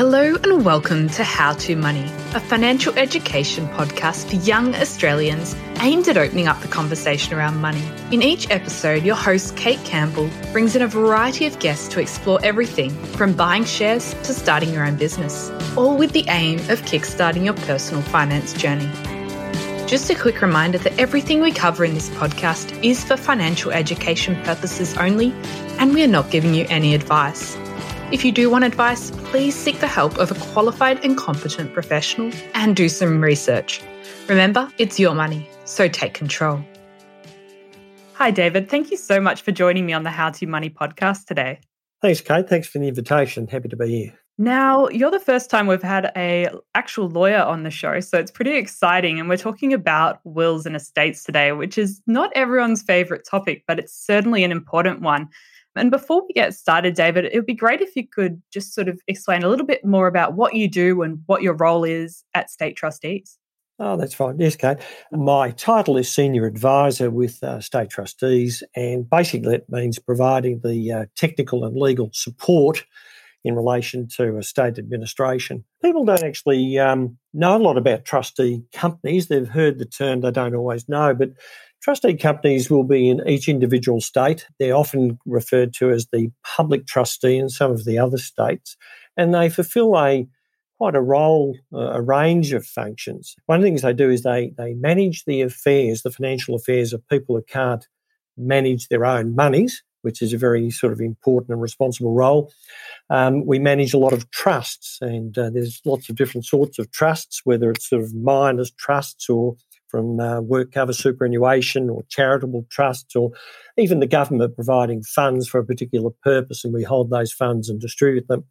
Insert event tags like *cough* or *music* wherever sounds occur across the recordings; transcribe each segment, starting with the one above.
Hello and welcome to How to Money, a financial education podcast for young Australians aimed at opening up the conversation around money. In each episode, your host, Kate Campbell, brings in a variety of guests to explore everything from buying shares to starting your own business, all with the aim of kickstarting your personal finance journey. Just a quick reminder that everything we cover in this podcast is for financial education purposes only, and we are not giving you any advice. If you do want advice, please seek the help of a qualified and competent professional and do some research. Remember, it's your money, so take control. Hi, David. Thank you so much for joining me on the How to Money podcast today. Thanks, Kate. Thanks for the invitation. Happy to be here. Now, you're the first time we've had a actual lawyer on the show, so it's pretty exciting and we're talking about wills and estates today, which is not everyone's favorite topic, but it's certainly an important one. And before we get started, David, it would be great if you could just sort of explain a little bit more about what you do and what your role is at State Trustees. Oh, that's fine. Yes, Kate. My title is Senior Advisor with uh, State Trustees, and basically it means providing the uh, technical and legal support in relation to a state administration. People don't actually um, know a lot about trustee companies. They've heard the term, they don't always know, but Trustee companies will be in each individual state. They're often referred to as the public trustee in some of the other states, and they fulfill a quite a role, uh, a range of functions. One of the things they do is they they manage the affairs, the financial affairs of people who can't manage their own monies, which is a very sort of important and responsible role. Um, we manage a lot of trusts, and uh, there's lots of different sorts of trusts, whether it's sort of minors' trusts or from uh, WorkCover superannuation or charitable trusts or even the government providing funds for a particular purpose and we hold those funds and distribute them.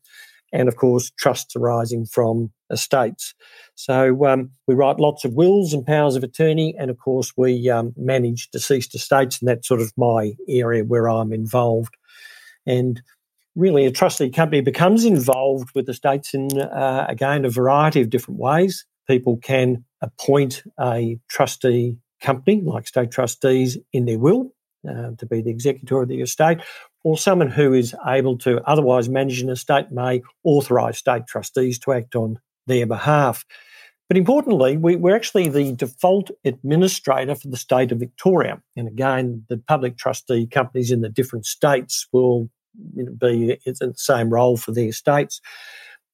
And of course, trusts arising from estates. So um, we write lots of wills and powers of attorney, and of course, we um, manage deceased estates, and that's sort of my area where I'm involved. And really, a trustee company becomes involved with estates in, uh, again, a variety of different ways people can appoint a trustee company, like state trustees, in their will uh, to be the executor of the estate, or someone who is able to otherwise manage an estate may authorise state trustees to act on their behalf. But importantly, we, are actually the default administrator for the state of Victoria. And again, the public trustee companies in the different states will be in the same role for their states.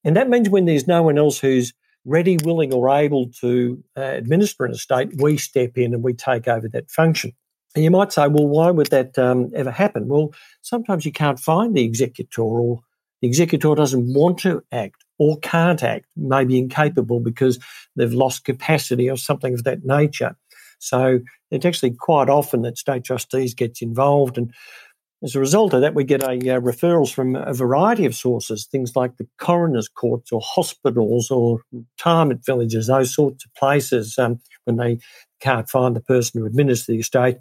And that means when there's no one else who's ready, willing, or able to uh, administer an estate, we step in and we take over that function. And you might say, well, why would that um, ever happen? Well, sometimes you can't find the executor, or the executor doesn't want to act or can't act, maybe incapable because they've lost capacity or something of that nature. So it's actually quite often that state trustees gets involved and as a result of that, we get a uh, referrals from a variety of sources, things like the coroner's courts or hospitals or retirement villages, those sorts of places. Um, when they can't find the person who administers the estate,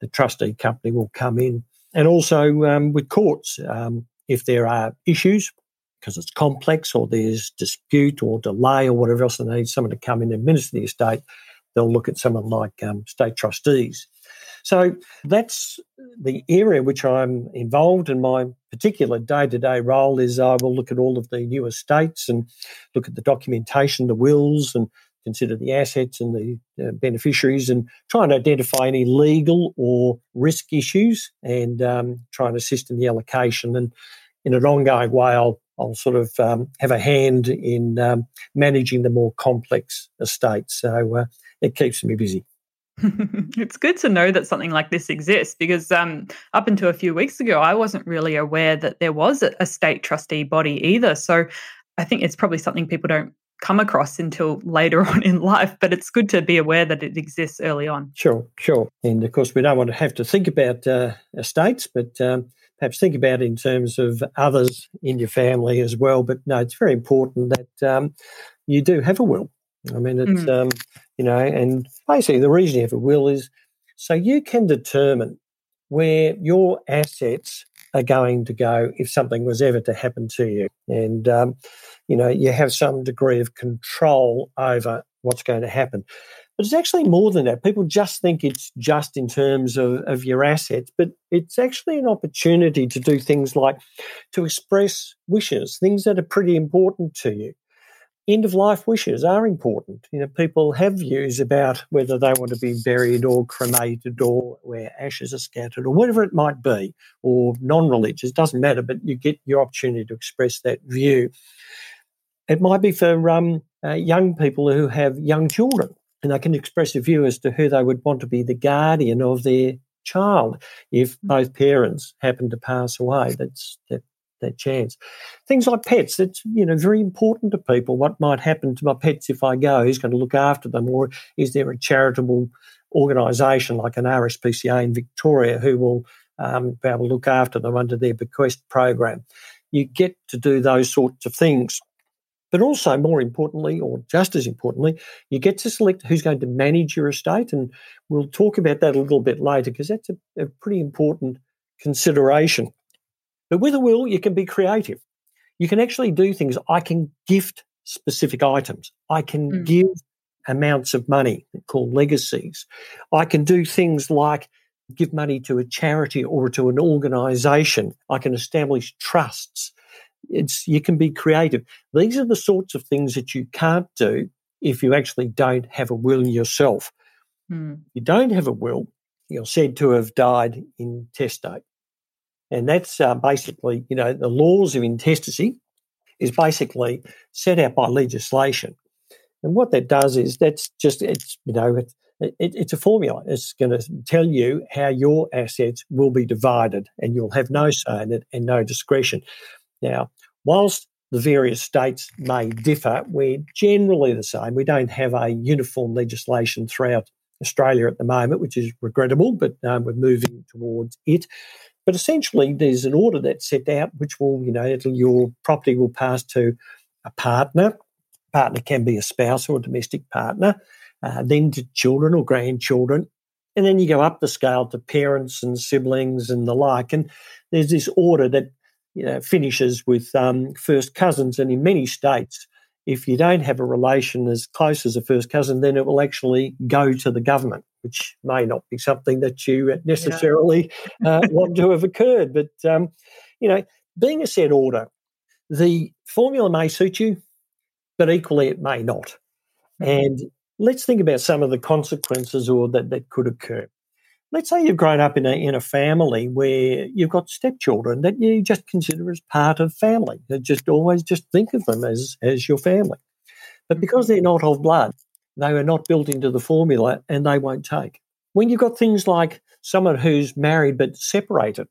the trustee company will come in. And also um, with courts, um, if there are issues, because it's complex or there's dispute or delay or whatever else, and they need someone to come in and administer the estate, they'll look at someone like um, state trustees. So that's the area which I'm involved in. My particular day to day role is I will look at all of the new estates and look at the documentation, the wills, and consider the assets and the uh, beneficiaries and try and identify any legal or risk issues and um, try and assist in the allocation. And in an ongoing way, I'll I'll sort of um, have a hand in um, managing the more complex estates. So uh, it keeps me busy. *laughs* it's good to know that something like this exists because um, up until a few weeks ago, I wasn't really aware that there was a state trustee body either. So I think it's probably something people don't come across until later *laughs* on in life, but it's good to be aware that it exists early on. Sure, sure. And of course, we don't want to have to think about uh, estates, but um, perhaps think about it in terms of others in your family as well. But no, it's very important that um, you do have a will. I mean, it's, mm. um, you know, and basically the reason you have a will is so you can determine where your assets are going to go if something was ever to happen to you. And, um, you know, you have some degree of control over what's going to happen. But it's actually more than that. People just think it's just in terms of, of your assets, but it's actually an opportunity to do things like to express wishes, things that are pretty important to you end of life wishes are important. You know, people have views about whether they want to be buried or cremated or where ashes are scattered or whatever it might be, or non religious, doesn't matter, but you get your opportunity to express that view. It might be for um, uh, young people who have young children and they can express a view as to who they would want to be the guardian of their child if mm. both parents happen to pass away. That's that that chance. Things like pets, it's you know very important to people. What might happen to my pets if I go? Who's going to look after them? Or is there a charitable organisation like an RSPCA in Victoria who will um, be able to look after them under their bequest program? You get to do those sorts of things. But also, more importantly, or just as importantly, you get to select who's going to manage your estate. And we'll talk about that a little bit later because that's a, a pretty important consideration. But with a will, you can be creative. You can actually do things. I can gift specific items. I can mm. give amounts of money called legacies. I can do things like give money to a charity or to an organization. I can establish trusts. It's you can be creative. These are the sorts of things that you can't do if you actually don't have a will yourself. Mm. You don't have a will, you're said to have died intestate. And that's uh, basically, you know, the laws of intestacy is basically set out by legislation. And what that does is that's just, it's, you know, it, it, it's a formula. It's going to tell you how your assets will be divided and you'll have no say in it and no discretion. Now, whilst the various states may differ, we're generally the same. We don't have a uniform legislation throughout Australia at the moment, which is regrettable, but um, we're moving towards it. But essentially, there's an order that's set out which will, you know, your property will pass to a partner. Partner can be a spouse or a domestic partner, uh, then to children or grandchildren. And then you go up the scale to parents and siblings and the like. And there's this order that you know, finishes with um, first cousins. And in many states, if you don't have a relation as close as a first cousin, then it will actually go to the government, which may not be something that you necessarily yeah. *laughs* uh, want to have occurred. But, um, you know, being a set order, the formula may suit you, but equally it may not. Mm-hmm. And let's think about some of the consequences or that, that could occur let's say you've grown up in a in a family where you've got stepchildren that you just consider as part of family. You just always just think of them as as your family. But mm-hmm. because they're not of blood, they are not built into the formula and they won't take. When you've got things like someone who's married but separated,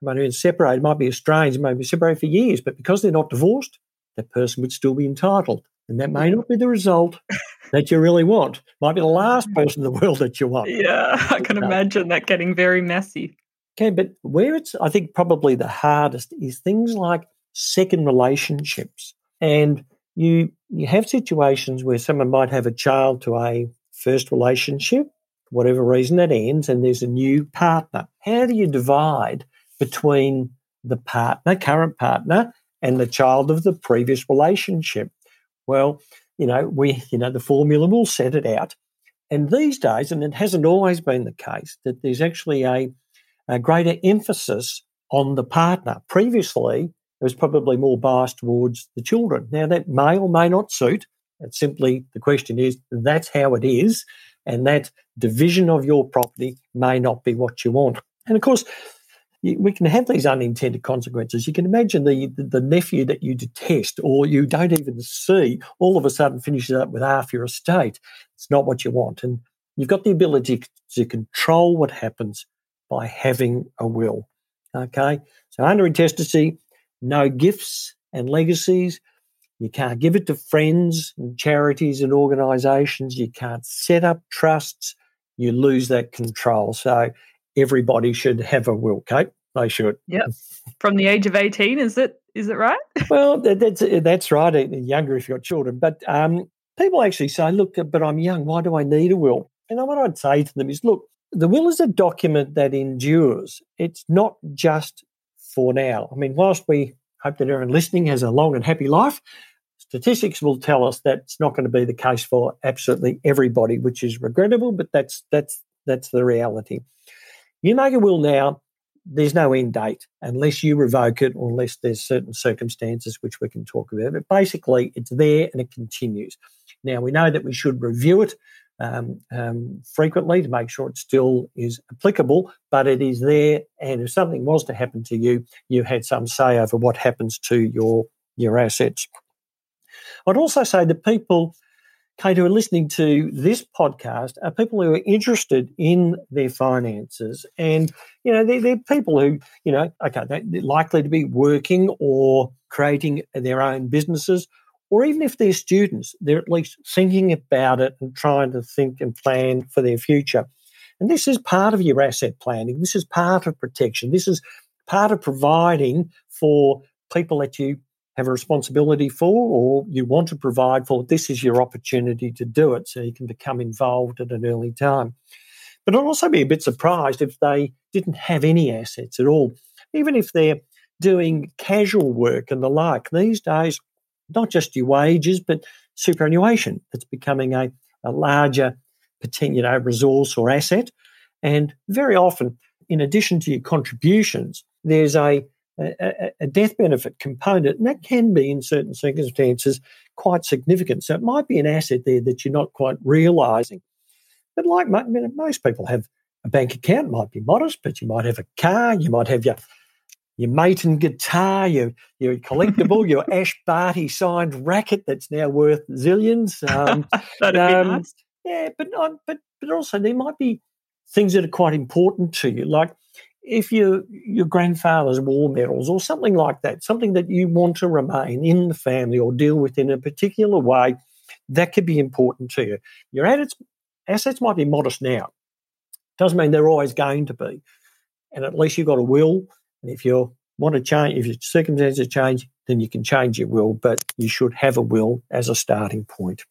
someone who's separated might be estranged, might be separated for years, but because they're not divorced, that person would still be entitled. And that may not be the result *laughs* that you really want. Might be the last person in the *laughs* world that you want. Yeah, I can imagine that getting very messy. Okay, but where it's, I think, probably the hardest is things like second relationships. And you you have situations where someone might have a child to a first relationship, whatever reason that ends, and there's a new partner. How do you divide between the partner, current partner, and the child of the previous relationship? Well, you know, we, you know, the formula will set it out. And these days, and it hasn't always been the case, that there's actually a, a greater emphasis on the partner. Previously, it was probably more biased towards the children. Now, that may or may not suit. It's simply the question is that's how it is, and that division of your property may not be what you want. And of course, we can have these unintended consequences. You can imagine the, the, nephew that you detest or you don't even see all of a sudden finishes up with half your estate. It's not what you want. And you've got the ability to control what happens by having a will. Okay. So under intestacy, no gifts and legacies. You can't give it to friends and charities and organisations. You can't set up trusts. You lose that control. So everybody should have a will, Kate. They should. Yeah, From the age of eighteen, is it? Is it right? *laughs* well, that's that's right. Younger if you've got children, but um, people actually say, "Look, but I'm young. Why do I need a will?" And what I'd say to them is, "Look, the will is a document that endures. It's not just for now. I mean, whilst we hope that everyone listening has a long and happy life, statistics will tell us that's not going to be the case for absolutely everybody, which is regrettable, but that's that's that's the reality. You make a will now, there's no end date unless you revoke it or unless there's certain circumstances which we can talk about. But basically, it's there and it continues. Now, we know that we should review it um, um, frequently to make sure it still is applicable, but it is there. And if something was to happen to you, you had some say over what happens to your, your assets. I'd also say that people Kate, who are listening to this podcast are people who are interested in their finances. And, you know, they're, they're people who, you know, okay, they're likely to be working or creating their own businesses. Or even if they're students, they're at least thinking about it and trying to think and plan for their future. And this is part of your asset planning. This is part of protection. This is part of providing for people that you have a responsibility for or you want to provide for, this is your opportunity to do it so you can become involved at an early time. But I'd also be a bit surprised if they didn't have any assets at all, even if they're doing casual work and the like. These days, not just your wages, but superannuation. It's becoming a, a larger you know, resource or asset. And very often, in addition to your contributions, there's a a, a, death benefit component, and that can be in certain circumstances quite significant. So it might be an asset there that you're not quite realizing. But like I mean, most people have a bank account, might be modest, but you might have a car, you might have your your Maton guitar, your your collectible, *laughs* your Ash Barty signed racket that's now worth zillions. Um, *laughs* That'd um, be nice. Yeah, but but but also there might be things that are quite important to you, like if you your grandfather's war medals or something like that, something that you want to remain in the family or deal with in a particular way, that could be important to you. Your assets, assets might be modest now. Doesn't mean they're always going to be. And at least you've got a will. And if you want to change, if your circumstances change, then you can change your will, but you should have a will as a starting point.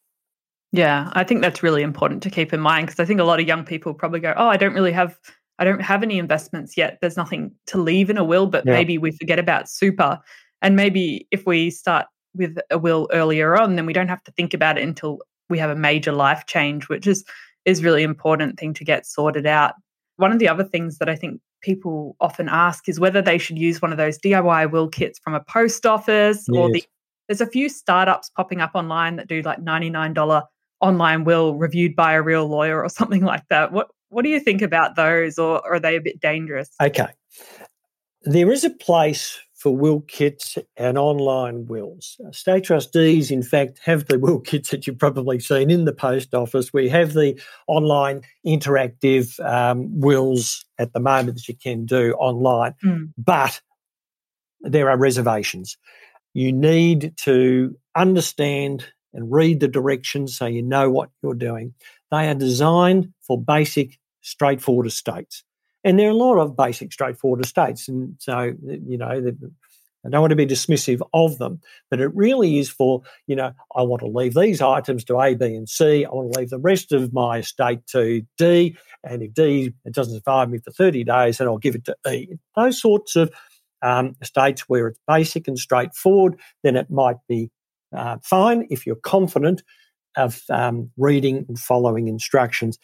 Yeah, I think that's really important to keep in mind because I think a lot of young people probably go, Oh, I don't really have I don't have any investments yet. There's nothing to leave in a will, but yeah. maybe we forget about super. And maybe if we start with a will earlier on, then we don't have to think about it until we have a major life change, which is is really important thing to get sorted out. One of the other things that I think people often ask is whether they should use one of those DIY will kits from a post office yes. or the there's a few startups popping up online that do like $99 online will reviewed by a real lawyer or something like that. What what do you think about those, or, are they a bit dangerous? Okay. There is a place for will kits and online wills. State trustees, in fact, have the *laughs* will kits that you've probably seen in the post office. We have the online interactive um, wills at the moment that you can do online, mm. but there are reservations. You need to understand and read the directions so you know what you're doing. They are designed for basic, straightforward estates. And there are a lot of basic, straightforward estates. And so, you know, I don't want to be dismissive of them, but it really is for, you know, I want to leave these items to A, B, and C. I want to leave the rest of my estate to D. And if D it doesn't survive me for 30 days, then I'll give it to E. Those sorts of um, estates where it's basic and straightforward, then it might be uh, fine if you're confident of um, reading and following instructions.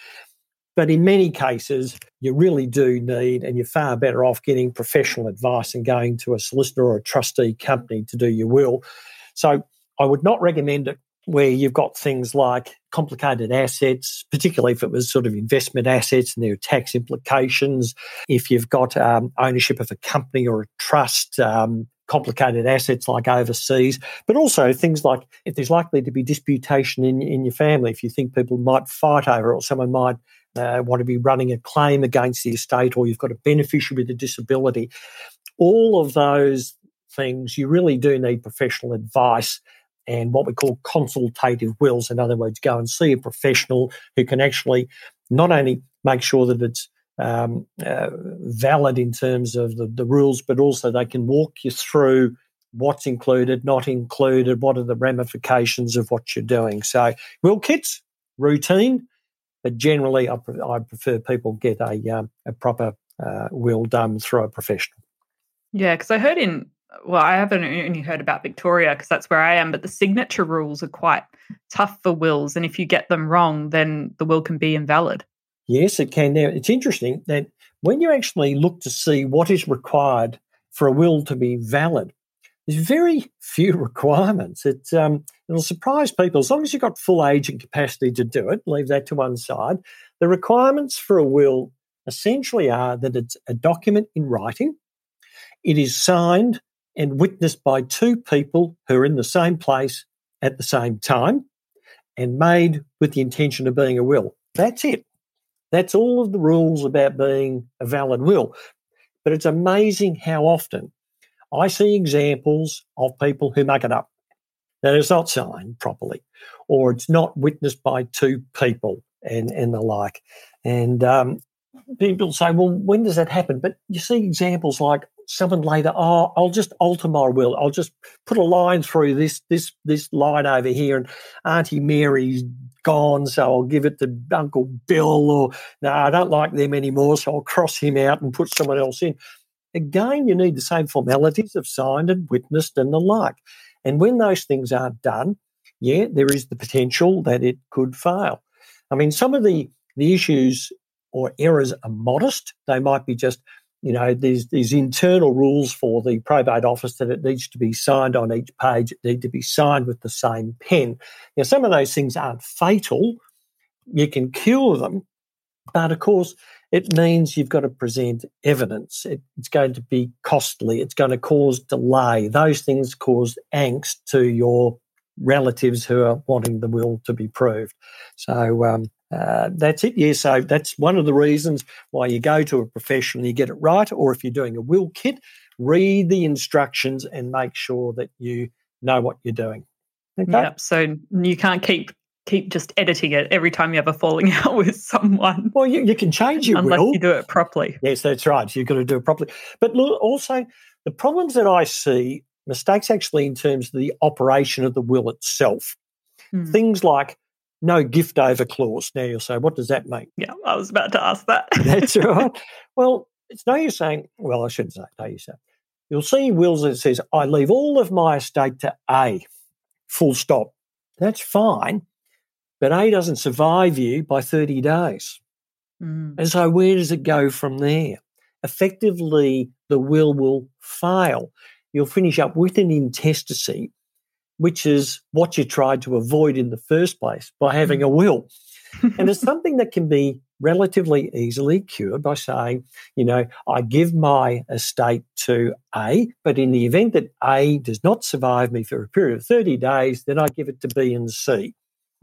But in many cases, you really do need, and you're far better off getting professional advice and going to a solicitor or a trustee company to do your will. So I would not recommend it where you've got things like complicated assets, particularly if it was sort of investment assets and there are tax implications. If you've got um, ownership of a company or a trust, um, complicated assets like overseas, but also things like if there's likely to be disputation in, in your family, if you think people might fight over it or someone might uh, want to be running a claim against the estate or you've got a beneficiary with a disability. All of those things, you really do need professional advice and what we call consultative wills. In other words, go and see a professional who can actually not only make sure that it's um, uh, valid in terms of the, the rules, but also they can walk you through what's included, not included, what are the ramifications of what you're doing. So, will kits, routine, but generally I, pre- I prefer people get a, um, a proper uh, will done through a professional. Yeah, because I heard in well, I haven't only heard about Victoria because that's where I am, but the signature rules are quite tough for wills. And if you get them wrong, then the will can be invalid. Yes, it can. Now, it's interesting that when you actually look to see what is required for a will to be valid, there's very few *laughs* requirements. It, um, it'll surprise people. As long as you've got full age and capacity to do it, leave that to one side. The requirements for a will essentially are that it's a document in writing, it is signed and witnessed by two people who are in the same place at the same time and made with the intention of being a will. That's it. That's all of the rules about being a valid will. But it's amazing how often I see examples of people who make it up. That it's not signed properly, or it's not witnessed by two people and, and the like. And um, people say, well, when does that happen? But you see examples like someone later, oh, I'll just alter my will. I'll just put a line through this this this line over here, and Auntie Mary's gone, so I'll give it to Uncle Bill. Or no, I don't like them anymore, so I'll cross him out and put someone else in. Again, you need the same formalities of signed and witnessed and the like. And when those things aren't done, yeah, there is the potential that it could fail. I mean, some of the the issues or errors are modest. They might be just you know, these these internal rules for the probate office that it needs to be signed on each page. It needs to be signed with the same pen. Now, some of those things aren't fatal. You can cure them, but of course, it means you've got to present evidence. It, it's going to be costly. It's going to cause delay. Those things cause angst to your relatives who are wanting the will to be proved. So, um, uh, that's it. Yeah. So that's one of the reasons why you go to a professional, you get it right. Or if you're doing a will kit, read the instructions and make sure that you know what you're doing. Okay? Yep. So you can't keep keep just editing it every time you have a falling *laughs* out with someone. Well, you, you can change your will unless will. you do it properly. Yes, that's right. You've got to do it properly. But look, also the problems that I see, mistakes actually in terms of the operation of the will itself. Hmm. Things like no gift over clause. Now you'll say, what does that mean? Yeah, I was about to ask that. *laughs* That's right. *laughs* Well, it's no use saying, well, I shouldn't say no use saying. You'll see wills that says, I leave all of my estate to A, full stop. That's fine, but A doesn't survive you by 30 days. Mm. And so where does it go from there? Effectively, the will will fail. You'll finish up with an intestacy which is what you tried to avoid in the first place by having a will. and it's *laughs* something that can be relatively easily cured by saying, you know, I give my estate to A, but in the event that A does not survive me for a period of 30 days, then I give it to B and C.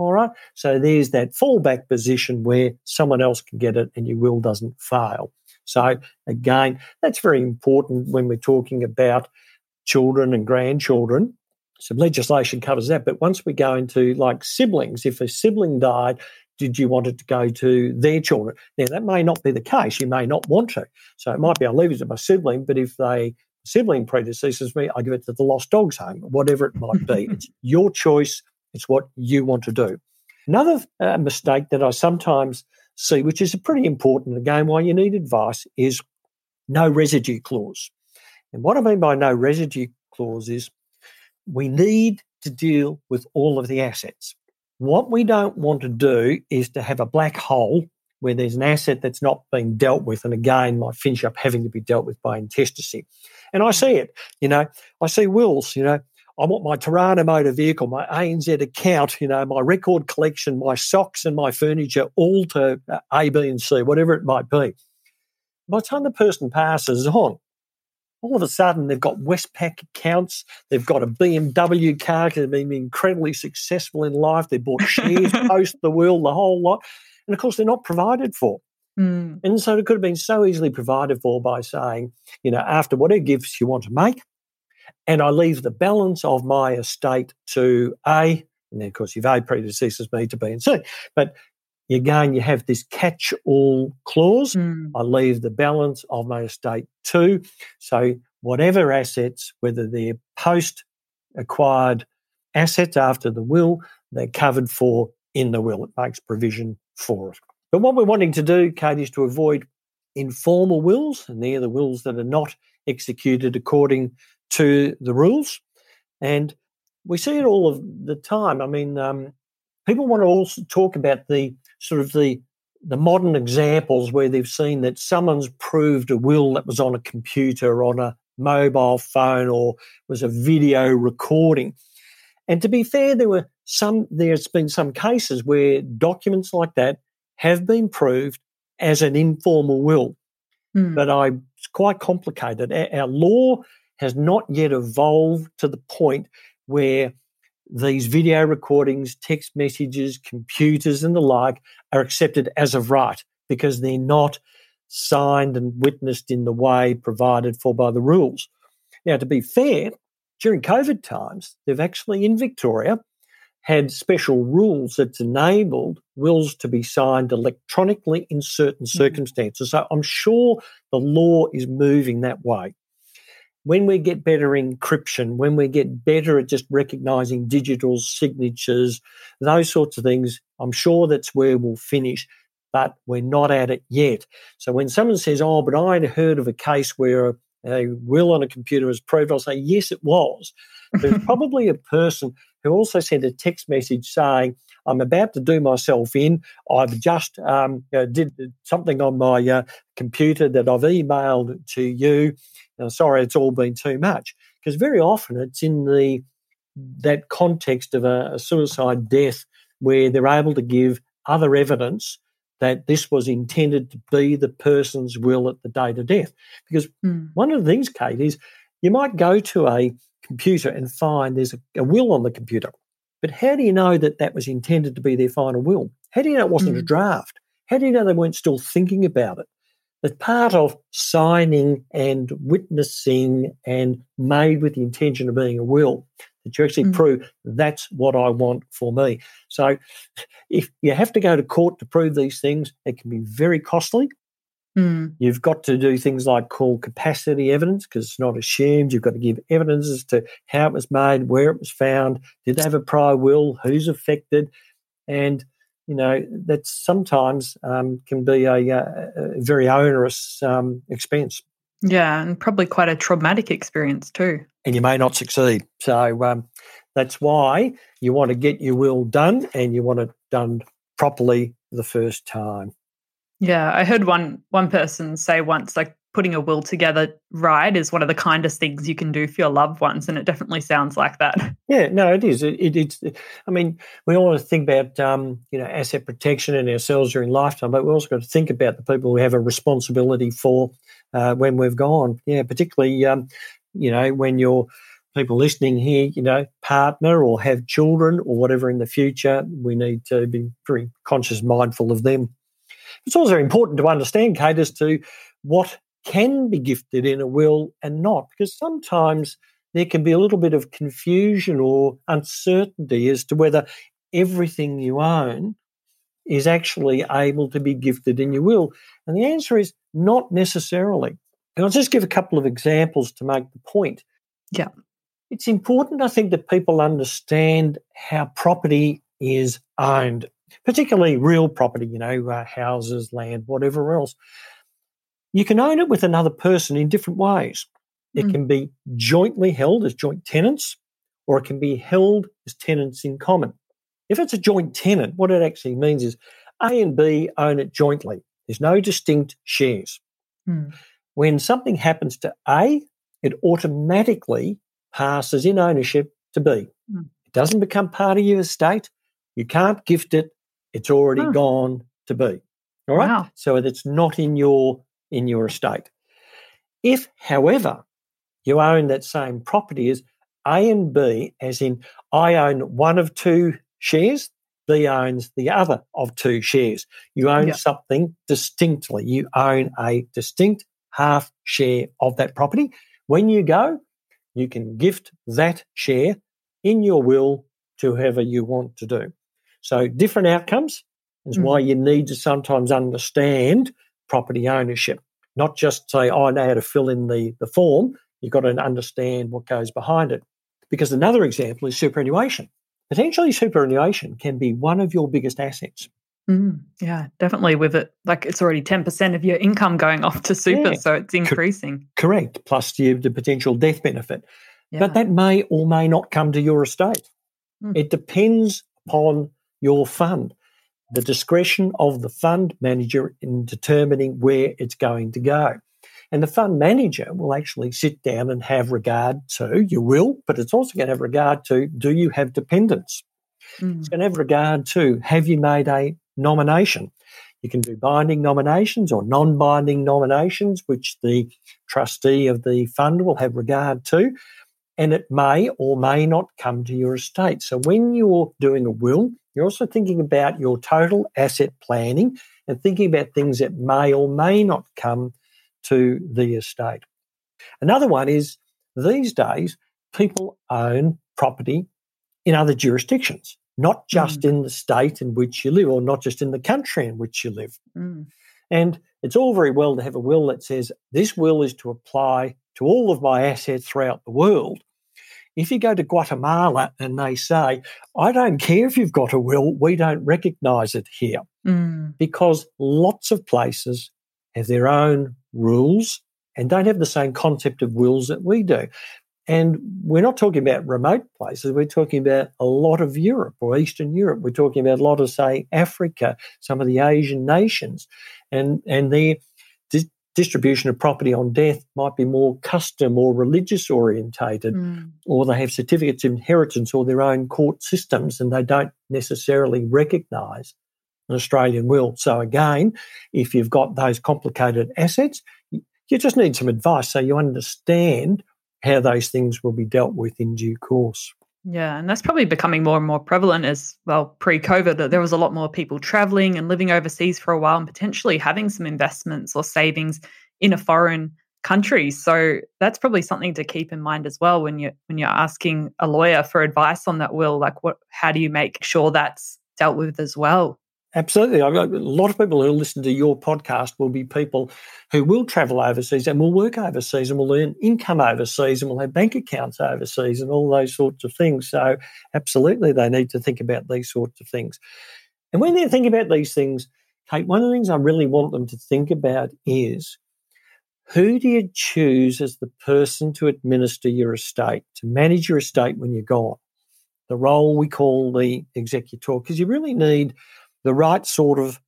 All right. So there's that fallback position where someone else can get it and your will doesn't fail. So again, that's very important when we're talking about children and grandchildren some legislation covers that. But once we go into like siblings, if a sibling died, did you want it to go to their children? Now that may not be the case. You may not want to. So it might be I'll leave it to my sibling, but if they sibling predeceases me, I give it to the lost dogs home, whatever it might be. *laughs* it's your choice. It's what you want to do. Another uh, mistake that I sometimes see, which is pretty important again, why you need advice, is no residue clause. And what I mean by no residue clause is we need to deal with all of the assets. What we don't want to do is to have a black hole where there's an asset that's not being dealt with, and again might finish up having to be dealt with by intestacy. And I see it, you know, I see wills, you know, I want my Torana motor vehicle, my ANZ account, you know, my record collection, my socks and my furniture, all to uh, A, B, and C, whatever it might be. By the time the person passes on, all of a sudden they've got Westpac accounts, they've got a BMW car, they've been incredibly successful in life, they bought shares *laughs* post the world, the whole lot. And of course, they're not provided for. Mm. And so it could have been so easily provided for by saying, you know, after whatever gifts you want to make, and I leave the balance of my estate to A, and then of course, if A predeceases me to B and C. But again, you have this catch all clause. Mm. I leave the balance of my estate to. So whatever assets, whether they're post acquired assets after the will, they're covered for in the will. It makes provision for it. But what we're wanting to do, Kate, is to avoid informal wills, and they're the wills that are not executed according to the rules. And we see it all of the time. I mean, um, people want to also talk about the sort of the the modern examples where they've seen that someone's proved a will that was on a computer, on a mobile phone, or was a video recording. And to be fair, there were some. There's been some cases where documents like that have been proved as an informal will. Mm. But I, it's quite complicated. Our, our law has not yet evolved to the point where these video recordings, text messages, computers, and the like are accepted as of right because they're not signed and witnessed in the way provided for by the rules. Now, to be fair, during COVID times, they've actually in Victoria had special rules that's enabled wills to be signed electronically in certain mm-hmm. circumstances. So I'm sure the law is moving that way. When we get better encryption, when we get better at just recognizing digital signatures, those sorts of things, I'm sure that's where we'll finish, but we're not at it yet. So when someone says, Oh, but I'd heard of a case where a, will on a computer was proved, I'll say, Yes, it was. *laughs* There's probably a person who also sent a text message saying, I'm about to do myself in. I've just um, know, did something on my uh, computer that I've emailed to you. Sorry, it's all been too much. Because very often it's in the that context of a, a suicide death where they're able to give other evidence that this was intended to be the person's will at the date of death. Because mm. one of the things, Kate, is you might go to a computer and find there's a, a, will on the computer. But how do you know that that was intended to be their final will? How do you know it wasn't mm. a draft? How do you know they weren't still thinking about it? That part of signing and witnessing and made with the intention of being a will, that you actually mm. prove that's what I want for me. So if you have to go to court to prove these things, it can be very costly. Mm. You've got to do things like call capacity evidence because it's not assumed. You've got to give evidence as to how it was made, where it was found, did they have a prior will, who's affected, and you know that sometimes um, can be a, a, a very onerous um, expense. Yeah, and probably quite a traumatic experience too. And you may not succeed. So um, that's why you want to get your will done, and you want it done properly the first time. Yeah, I heard one one person say once like putting a will together right is one of the kindest things you can do for your loved ones and it definitely sounds like that. Yeah no it is. It, it, it's i mean we all think about um, you know asset protection and ourselves during lifetime but we also got to think about the people we have a responsibility for uh, when we've gone. Yeah particularly um, you know when you're people listening here you know partner or have children or whatever in the future we need to be very conscious mindful of them. It's also important to understand, Kate, as to what can be gifted in a will and not, because sometimes there can be a little bit of confusion or uncertainty as to whether everything you own is actually able to be gifted in your will. And the answer is not necessarily. And I'll just give a couple of examples to make the point. Yeah. It's important, I think, that people understand how property is owned particularly real property, you know, uh, houses, land, whatever else. You can own it with another person in different ways. It mm. can B jointly held as joint tenants, or it can be held as tenants in common. If it's a joint tenant, what it actually means is A and B own it jointly. There's no distinct shares. Mm. When something happens to A, it automatically passes in ownership to B. Mm. It doesn't become part of your estate. You can't gift it. It's already oh. gone to be. All right. Wow. So it's not in your in your estate. If, however, you own that same property as A and B, as in I own one of two shares, B owns the other of two shares. You own yep. something distinctly. You own a distinct half share of that property. When you go, you can gift that share in your will to whoever you want to do. So different outcomes is mm. why you need to sometimes understand property ownership, not just say, oh, I know how to fill in the, the form. You've got to understand what goes behind it. Because another example is superannuation. Potentially, superannuation can be one of your biggest assets. Mm, yeah, definitely. With it, like it's already 10% of your income going off to super, yeah. so it's increasing. Co- correct. Plus the, the potential death benefit. Yeah. But that may or may not come to your estate. Mm. It depends upon your fund, the discretion of the fund manager in determining where it's going to go. And the fund manager will actually sit down and have regard to, you will, but it's also going to have regard to, do you have dependents? Mm. It's going to have regard to, have you made a nomination? You can do binding nominations or non binding nominations, which the trustee of the fund will have regard to and it may or may not come to your estate. So when you're doing a will, you're also thinking about your total asset planning and thinking about things that may or may not come to the estate. Another one is these days, people own property in other jurisdictions, not just mm. in the state in which you live or not just in the country in which you live. Mm. And it's all very well to have a will that says this will is to apply to all of my assets throughout the world. If you go to Guatemala and they say, I don't care if you've got a will, we don't recognize it here. Mm. Because lots of places have their own rules and don't have the same concept of wills that we do. And we're not talking about remote places. We're talking about a lot of Europe or Eastern Europe. We're talking about a lot of, say, Africa, some of the Asian nations. And, and they're distribution of property on death might be more custom or religious orientated, mm. or they have certificates of inheritance or their own court systems and they don't necessarily recognise an Australian will. So, again, if you've got those complicated assets, you just need some advice so you understand how those things will be dealt with in due course. Yeah, and that's probably becoming more and more prevalent as well. Pre COVID, that there was a lot more people traveling and living overseas for a while and potentially having some investments or savings in a foreign country. So that's probably something to keep in mind as well when you when you're asking a lawyer for advice on that will. Like, what? How do you make sure that's dealt with as well? Absolutely. I've got a lot of people who listen to your podcast will be people who will travel overseas and will work overseas and will earn income overseas and will have bank accounts overseas and all those sorts of things. So, absolutely, they need to think about these sorts of things. And when they're thinking about these things, Kate, one of the things I really want them to think about is who do you choose as the person to administer your estate, to manage your estate when you're gone? The role we call the executor, because you really need the right sort of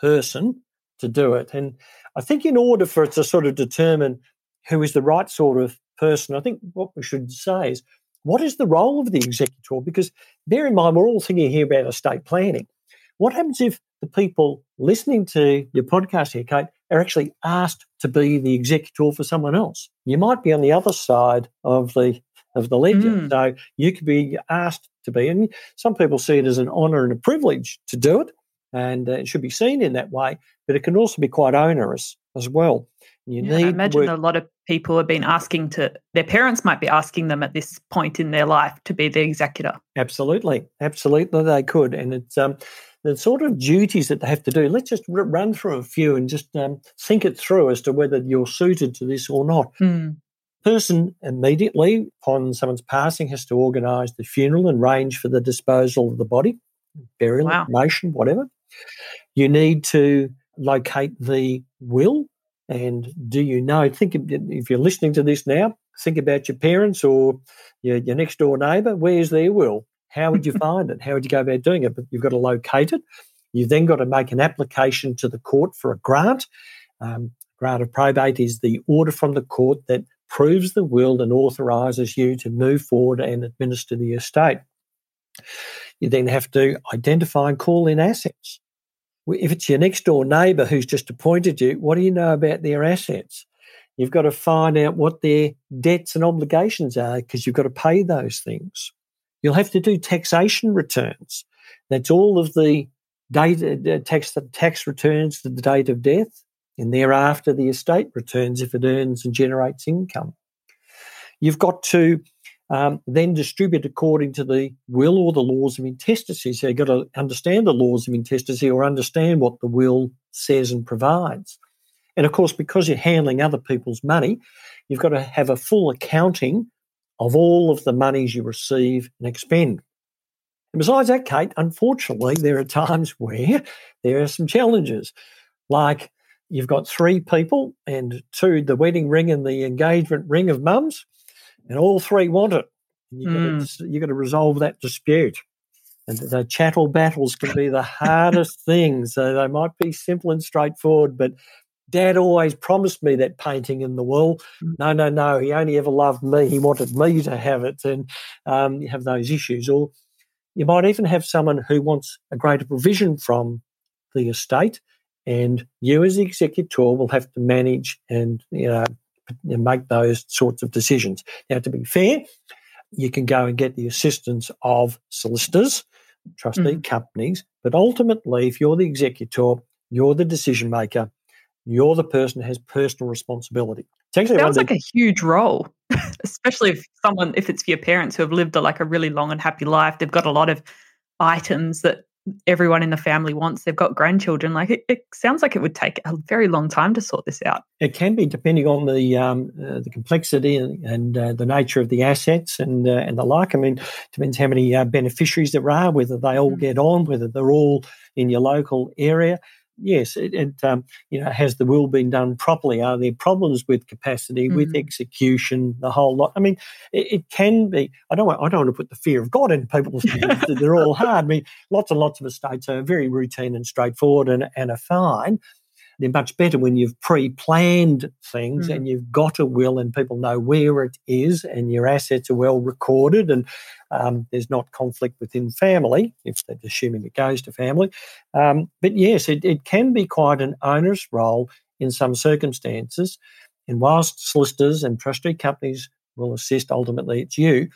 person to do it. And I think in order for it to sort of determine who is the right sort of person, I think what we should say is what is the role of the executor? Because bear in mind, we're all thinking here about estate planning. What happens if the people listening to your podcast here, Kate, are actually asked to be the executor for someone else? You might be on the other side of the of the ledger. Mm. So you could be asked to be, and some people see it as an honour and a privilege to do it and uh, it should be seen in that way. But it can also be quite onerous as well. You yeah, need I imagine a lot of people have been asking to their parents might be asking them at this point in their life to be the executor. Absolutely, absolutely, they could, and it's um, the sort of duties that they have to do. Let's just r- run through a few and just um, think it through as to whether you're suited to this or not. Mm. Person immediately upon someone's passing has to organise the funeral and arrange for the disposal of the body, burial, wow. cremation, whatever. You need to locate the will. And do you know? Think if you're listening to this now, think about your parents or your, your next door neighbour. Where's their will? How would you *laughs* find it? How would you go about doing it? But you've got to locate it. You've then got to make an application to the court for a grant. Um, grant of probate is the order from the court that proves the will and authorises you to move forward and administer the estate. You then have to identify and call in assets. If it's your next door neighbour who's just appointed you, what do you know about their assets? You've got to find out what their debts and obligations are because you've got to pay those things. You'll have to do taxation returns. That's all of the data, tax, tax returns to the date of death, and thereafter the estate returns if it earns and generates income. You've got to um, then distribute according to the will or the laws of intestacy. So you've got to understand the laws of intestacy or understand what the will says and provides. And of course, because you're handling other people's money, you've got to have a full accounting of all of the monies you receive and expend. And besides that, Kate, unfortunately, there are times *laughs* where there are some challenges, like you've got three people and two, the wedding ring and the engagement ring of mums, and all three want it. You've, mm. got to, you've got to resolve that dispute. And the chattel battles can be the hardest *laughs* things. So they might be simple and straightforward, but Dad always promised me that painting in the wall. Mm. No, no, no. He only ever loved me. He wanted me to have it. And um, you have those issues. Or you might even have someone who wants a greater provision from the estate, and you, as the executor, will have to manage and you know make those sorts of decisions. Now, to be fair, you can go and get the assistance of solicitors, trustee mm companies, but ultimately, if you're the executor, you're the decision maker, you're the person who has personal responsibility. It sounds like a huge role, *laughs* especially if someone, if it's for your parents who have lived a, like a really long and happy life, they've got a lot of items that everyone in the family wants. They've got grandchildren. Like it, it sounds like it would take a very long time to sort this out. It can be, depending on the um, uh, the complexity and, and uh, the nature of the assets and uh, and the like. I mean, depends how many uh, beneficiaries there are, whether they all mm. get on, whether they're all in your local area yes, it, it um, you know has the will been done properly? Are there problems with capacity, mm-hmm. with execution, the whole lot? I mean, it, it, can be. I don't. Want, I don't want to put the fear of God in people's *laughs* heads. they're all hard. I mean, lots and lots of estates are very routine and straightforward and, and are fine. They're much better when you've pre-planned things mm. and you've got a will and people know where it is and your assets are well recorded and um, there's not conflict within family, if they're assuming it goes to family. Um, but yes, it, it can be quite an onerous role in some circumstances. And whilst solicitors and trustee companies will assist, ultimately it's you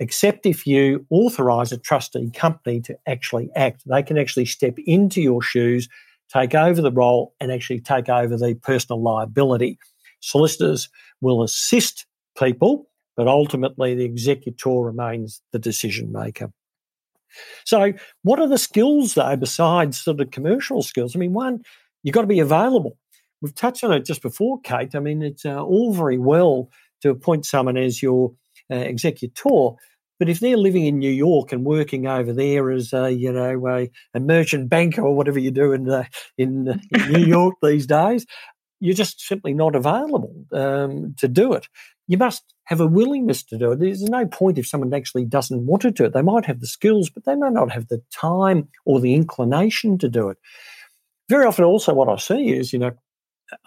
except if you authorize a trustee company to actually act. They can actually step into your shoes take over the role and actually take over the personal liability. Solicitors will assist people, but ultimately the executor remains the decision maker. So, what are the skills though, besides sort of commercial skills? I mean, one, you've got to be available. We've touched on it just before, Kate. I mean, it's uh, all very well to appoint someone as your uh, executor, but if they're living in New York and working over there as a you know a, a merchant banker or whatever you do in uh, in, *laughs* in New York these days, you're just simply not available um, to do it. You must have a willingness to do it. There's no point if someone actually doesn't want to do it. They might have the skills, but they may not have the time or the inclination to do it. Very often, also, what I see is you know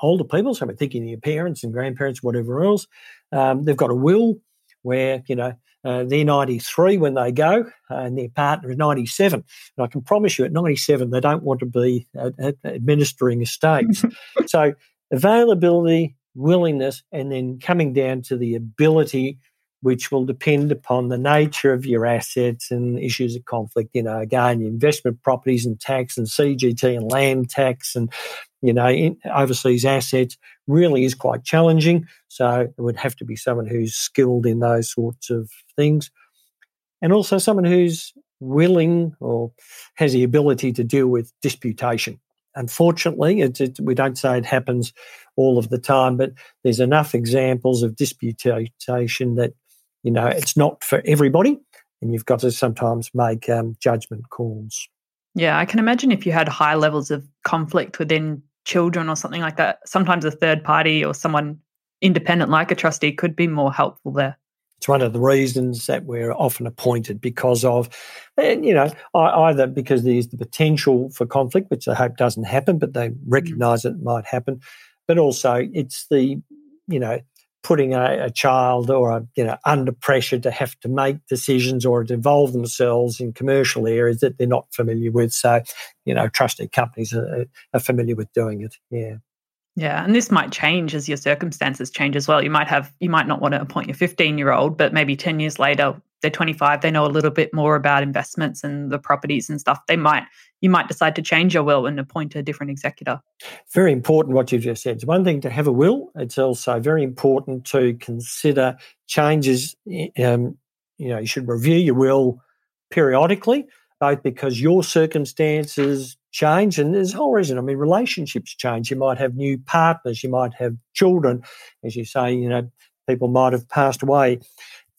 older people, so I'm thinking your parents and grandparents, whatever else, um, they've got a will where you know uh, they're 93 when they go, and their partner is 97. And I can promise you, at 97, they don't want to be uh, administering estates. *laughs* so, availability, willingness, and then coming down to the ability, which will depend upon the nature of your assets and issues of conflict. You know, again, investment properties and tax and CGT and land tax and you know, overseas assets really is quite challenging. So it would have to be someone who's skilled in those sorts of things. And also someone who's willing or has the ability to deal with disputation. Unfortunately, it, we don't say it happens all of the time, but there's enough examples of disputation that, you know, it's not for everybody. And you've got to sometimes make um, judgment calls. Yeah, I can imagine if you had high levels of conflict within children or something like that, sometimes a third party or someone independent like a trustee could be more helpful there. It's one of the reasons that we're often appointed because of, you know, either because there's the potential for conflict, which I hope doesn't happen, but they mm. recognise mm. it might happen, but also it's the, you know, putting a, a, child or a, you know under pressure to have to make decisions or to involve themselves in commercial areas that they're not familiar with. So, you know, trustee companies are, are familiar with doing it. Yeah. Yeah, and this might change as your circumstances change as well. You might have you might not want to appoint your 15 year old, but maybe 10 years later they're 25, they know a little bit more about investments and the properties and stuff. They might you might decide to change your will and appoint a different executor. Very important what you've just said. It's one thing to have a will, it's also very important to consider changes um, you know, you should review your will periodically both because your circumstances change and there's a whole reason. I mean, relationships change. You might have new partners, you might have children. As you say, you know, people might have passed away.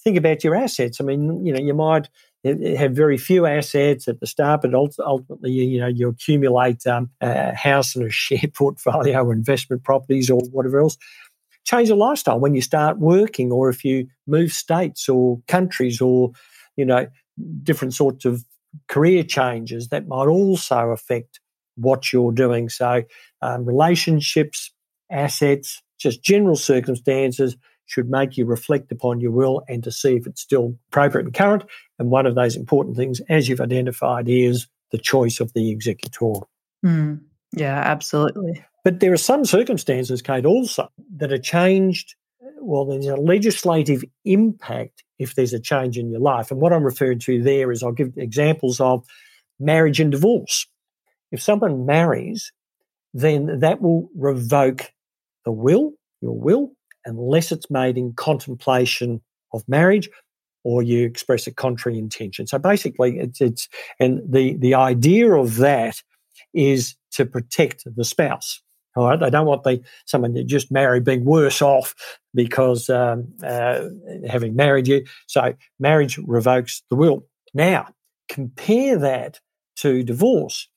Think about your assets. I mean, you know, you might have very few assets at the start, but ultimately, you know, you accumulate um, a house and a share *laughs* portfolio or investment properties or whatever else. Change your lifestyle when you start working, or if you move states or countries, or you know, different sorts of career changes that might also affect what you're doing. So, um, relationships, assets, just general circumstances should make you reflect upon your will and to see if it's still appropriate and current. And one of those important things, as you've identified, is the choice of the executor. Mm, yeah, absolutely. But there are some circumstances, Kate, also that are changed. Well, there's a legislative impact if there's a change in your life. And what I'm referring to there is I'll give examples of marriage and divorce. If someone marries, then that will revoke the will, your will, unless it's made in contemplation of marriage or you express a contrary intention. So basically, it's, it's and the, the idea of that is to protect the spouse. All right, they don't want the someone that just married being worse off because um, uh, having married you. So marriage revokes the will. Now compare that to divorce.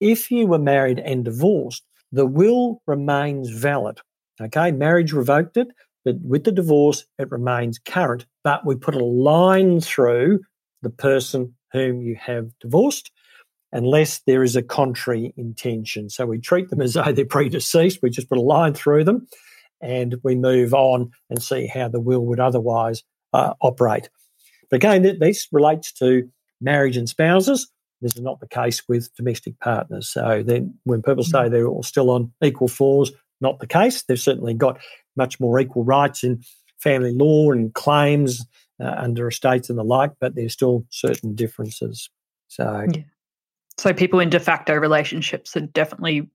If you were married and divorced, the will remains valid. Okay, marriage revoked it, but with the divorce, it remains current. But we put a line through the person whom you have divorced unless there is a contrary intention. So we treat them as though they're predeceased. We just put a line through them and we move on and see how the will would otherwise uh, operate. But again, this relates to marriage and spouses. This is not the case with domestic partners. So then when people say mm. they're all still on equal foots, not the case. They've certainly got much more equal rights in family law and claims uh, under estates and the like, but there's still certain differences. So yeah. So people in de facto relationships should definitely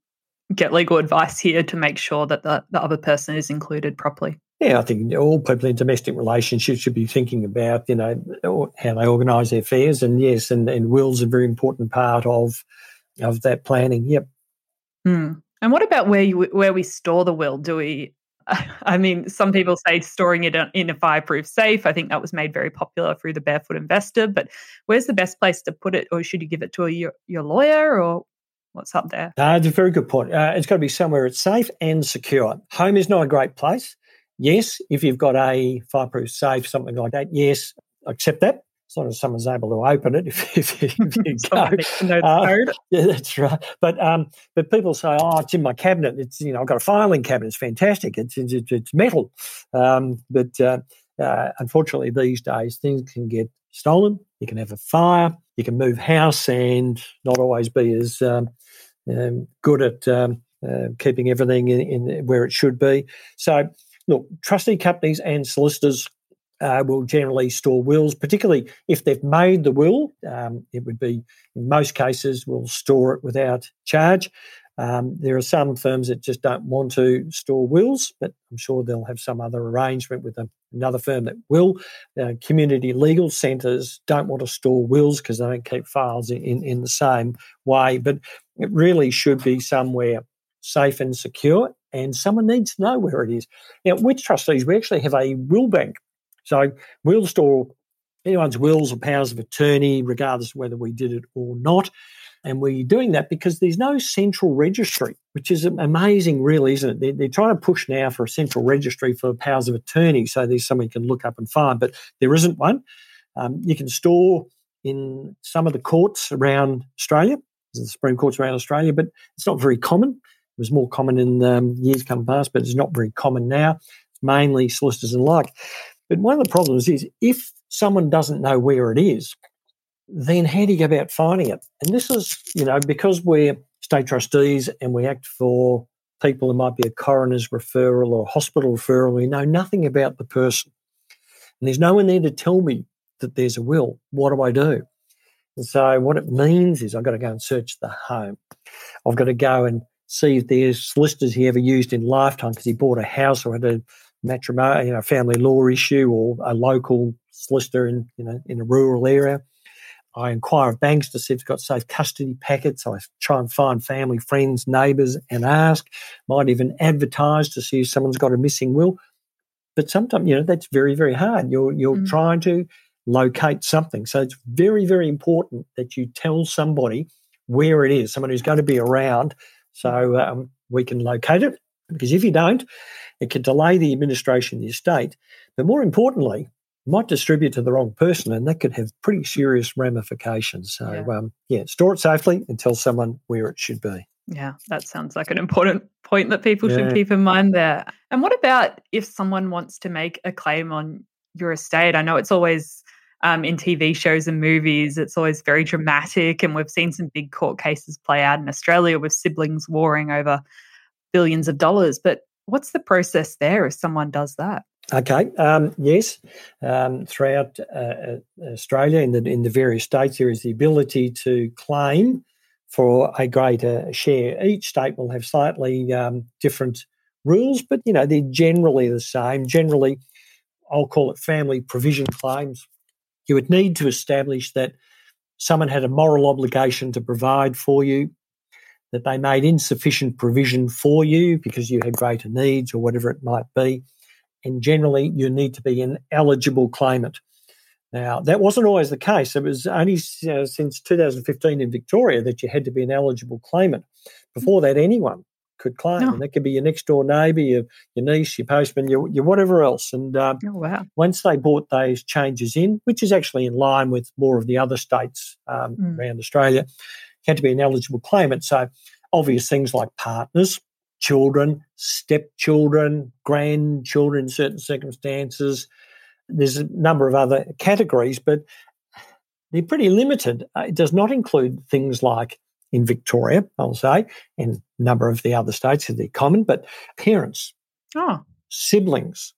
get legal advice here to make sure that the, the other person is included properly. Yeah, I think all people in domestic relationships should be thinking about, you know, how they organise their affairs. And yes, and, and will's a very important part of of that planning. Yep. Hmm. And what about where you where we store the will? Do we *laughs* I mean, some people say storing it in a fireproof safe. I think that was made very popular through the Barefoot Investor. But where's the best place to put it, or should you give it to a, your, your lawyer, or what's up there? Uh, it's a very good point. Uh, it's got to be somewhere it's safe and secure. Home is not a great place. Yes, if you've got a fireproof safe, something like that, yes, accept that as long as someone's able to open it if, *laughs* if, if you *laughs* go. Uh, *laughs* yeah, that's right. But um, but people say, oh, it's in my cabinet. It's you know, I've got a filing cabinet. It's fantastic. It's it's, it's metal. Um, but uh, uh, unfortunately, these days things can get stolen. You can have a fire. You can move house and not always be as um, um good at um, uh, keeping everything in, in where it should be. So look, trustee companies and solicitors uh, will generally store wills, particularly if they've made the will. Um, it would be, in most cases, will store it without charge. Um, there are some firms that just don't want to store wills, but I'm sure they'll have some other arrangement with another firm that will. Uh, community legal centres don't want to store wills because they don't keep files in, in, in the same way, but it really should be somewhere safe and secure, and someone needs to know where it is. Now, with trustees, we actually have a will bank so we'll store anyone's wills or powers of attorney, regardless of whether we did it or not. And we're doing that because there's no central registry, which is amazing, really, isn't it? They're, they're, trying to push now for a central registry for powers of attorney so there's something you can look up and find, but there isn't one. Um, you can store in some of the courts around Australia, the Supreme Courts around Australia, but it's not very common. It was more common in um, years come past, but it's not very common now mainly solicitors and like. But one of the problems is if someone doesn't know where it is, then how do you go about finding it? And this is, you know, because we're state trustees and we act for people who might be a coroner's referral or hospital referral, we know nothing about the person. And there's no one there to tell me that there's a will. What do I do? And so what it means is I've got to go and search the home. I've got to go and see if there's solicitors he ever used in lifetime because he bought a house or had a matrimonial, you know, family law issue or a local solicitor in, you know, in a rural area. I inquire of banks to see if it's got safe custody packets. I try and find family, friends, neighbours and ask. Might even advertise to see if someone's got a missing will. But sometimes, you know, that's very, very hard. You're you're mm. trying to locate something. So it's very, very important that you tell somebody where it is, someone who's going to be around, so um, we can locate it. Because if you don't, it can delay the administration of the estate. But more importantly, might distribute to the wrong person, and that could have pretty serious ramifications. So, yeah, um, yeah store it safely and tell someone where it should be. Yeah, that sounds like an important point that people yeah. should keep in mind there. And what about if someone wants to make a claim on your estate? I know it's always um, in TV shows and movies, it's always very dramatic, and we've seen some big court cases play out in Australia with siblings warring over billions of dollars. But what's the process there if someone does that? Okay. Um, yes. Um, throughout uh, uh, Australia, in the in the various states, there is the ability to claim for a greater share. Each state will have slightly um, different rules, but you know they're generally the same. Generally, I'll call it family provision claims. You would need to establish that someone had a moral obligation to provide for you, that they made insufficient provision for you because you had greater needs or whatever it might be and generally you need to be an eligible claimant. Now, that wasn't always the case. It was only uh, since 2015 in Victoria that you had to be an eligible claimant. Before that, anyone could claim. No. And that could be your next door neighbour, your, your niece, your postman, your, your whatever else. And uh, oh, wow. once they brought those changes in, which is actually in line with more of the other states um, mm. around Australia, had to be an eligible claimant. So obvious things like partners, children, stepchildren, grandchildren in certain circumstances. There's a number of other categories, but they're pretty limited. Uh, it does not include things like in Victoria, I'll say, and a number of the other states, they're common, but parents, oh. siblings,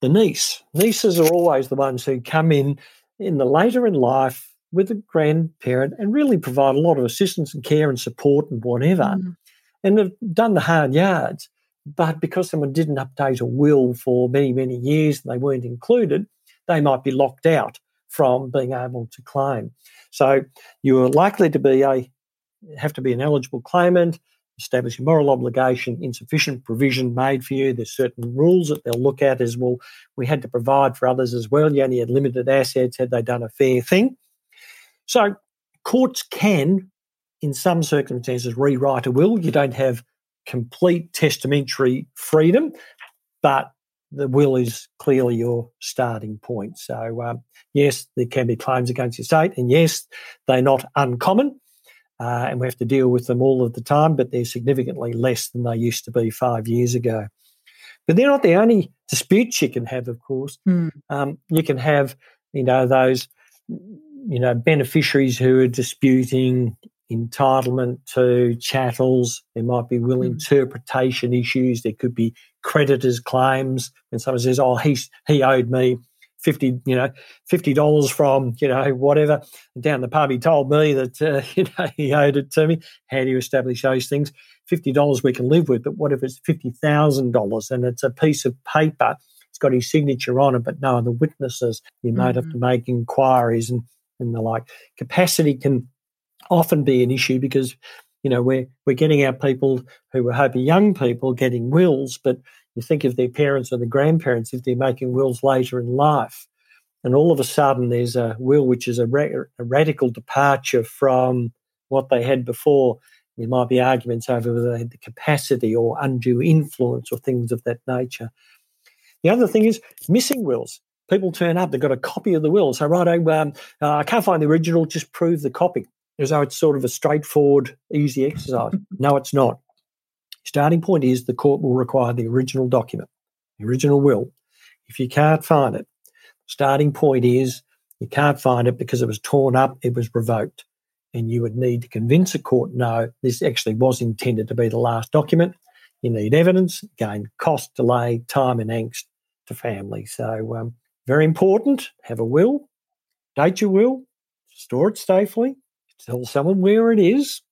the niece. Nieces are always the ones who come in in the later in life with a grandparent and really provide a lot of assistance and care and support and whatever. Mm and have done the hard yards. But because someone didn't update a will for many, many years and they weren't included, they might be locked out from being able to claim. So you are likely to be a have to be an eligible claimant, establish a moral obligation, insufficient provision made for you. There's certain rules that they'll look at as well. We had to provide for others as well. You only had limited assets. Had they done a fair thing? So courts can in some circumstances, rewrite a will. You don't have complete testamentary freedom, but the will is clearly your starting point. So, um, yes, there can be claims against your estate, and yes, they're not uncommon, uh, and we have to deal with them all of the time, but they're significantly less than they used to be five years ago. But they're not the only disputes you can have, of course. Mm. Um, you can have, you know, those, you know, beneficiaries who are disputing entitlement to chattels. There might be will mm. interpretation issues. There could be creditors' claims. When someone says, "Oh, he he owed me fifty, you know, fifty dollars from you know whatever," and down the pub he told me that uh, *laughs* you know he owed it to me. How do you establish those things? Fifty dollars we can live with, but what if it's fifty thousand dollars and it's a piece of paper? It's got his signature on it, but no other witnesses. You might mm-hmm. have to make inquiries and and the like. Capacity can often be an issue because you know we're we're getting our people who are hoping young people getting wills, but you think of their parents or the grandparents if they're making wills later in life, and all of a sudden there's a will which is a, ra- a radical departure from what they had before. There might be arguments over whether they had the capacity or undue influence or things of that nature. The other thing is missing wills. People turn up, they've got a copy of the will. So, right, um, uh, I can't find the original, just prove the copy as though it's sort of a straightforward, easy exercise. *laughs* no, it's not. Starting point is the court will require the original document. the original will, if you can't find it, starting point is you can't find it because it was torn up, it was revoked. And you would need to convince a court no, this actually was intended to be the last document. You need evidence, again, cost, delay, time, and angst to family. So, um, very important. Have a will, date your will, store it safely, tell someone where it is,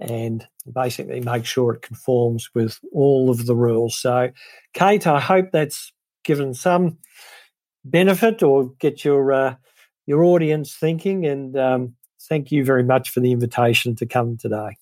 and basically make sure it conforms with all of the rules. So, Kate, I hope that's given some benefit or get your uh, your audience thinking. And um, thank you very much for the invitation to come today.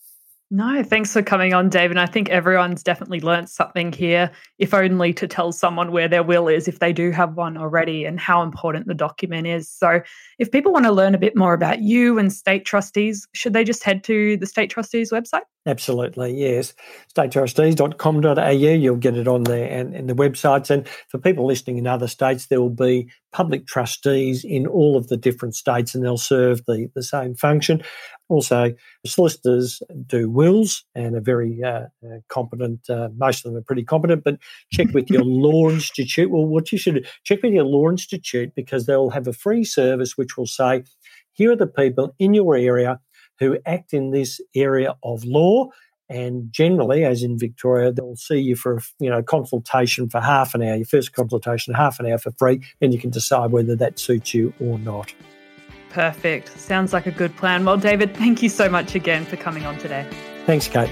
No, thanks for coming on, Dave. And I think everyone's definitely learnt something here, if only to tell someone where their will is, if they do have one already, and how important the document is. So, if people want to learn a bit more about you and state trustees, should they just head to the state trustees website? Absolutely, yes. Statetrustees.com.au, you'll get it on there and, and the websites. And for people listening in other states, there will be public trustees in all of the different states and they'll serve the, the same function. Also, solicitors do wills and are very uh, uh, competent. Uh, most of them are pretty competent, but check with your *laughs* law institute. Well, what you should check with your law institute because they'll have a free service which will say, here are the people in your area who act in this area of law. And generally, as in Victoria, they'll see you for a you know consultation for half an hour. Your first consultation, half an hour for free, and you can decide whether that suits you or not. Perfect. Sounds like a good plan. Well, David, thank you so much again for coming on today. Thanks, Kate.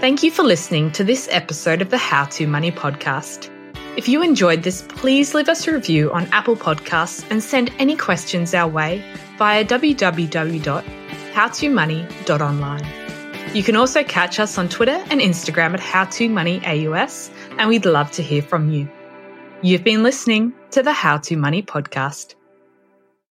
Thank you for listening to this episode of the How to Money podcast. If you enjoyed this, please leave us a review on Apple Podcasts and send any questions our way via www.howtomoney.online. You can also catch us on Twitter and Instagram at HowToMoneyAUS, and we'd love to hear from you. You've been listening to the How to Money podcast.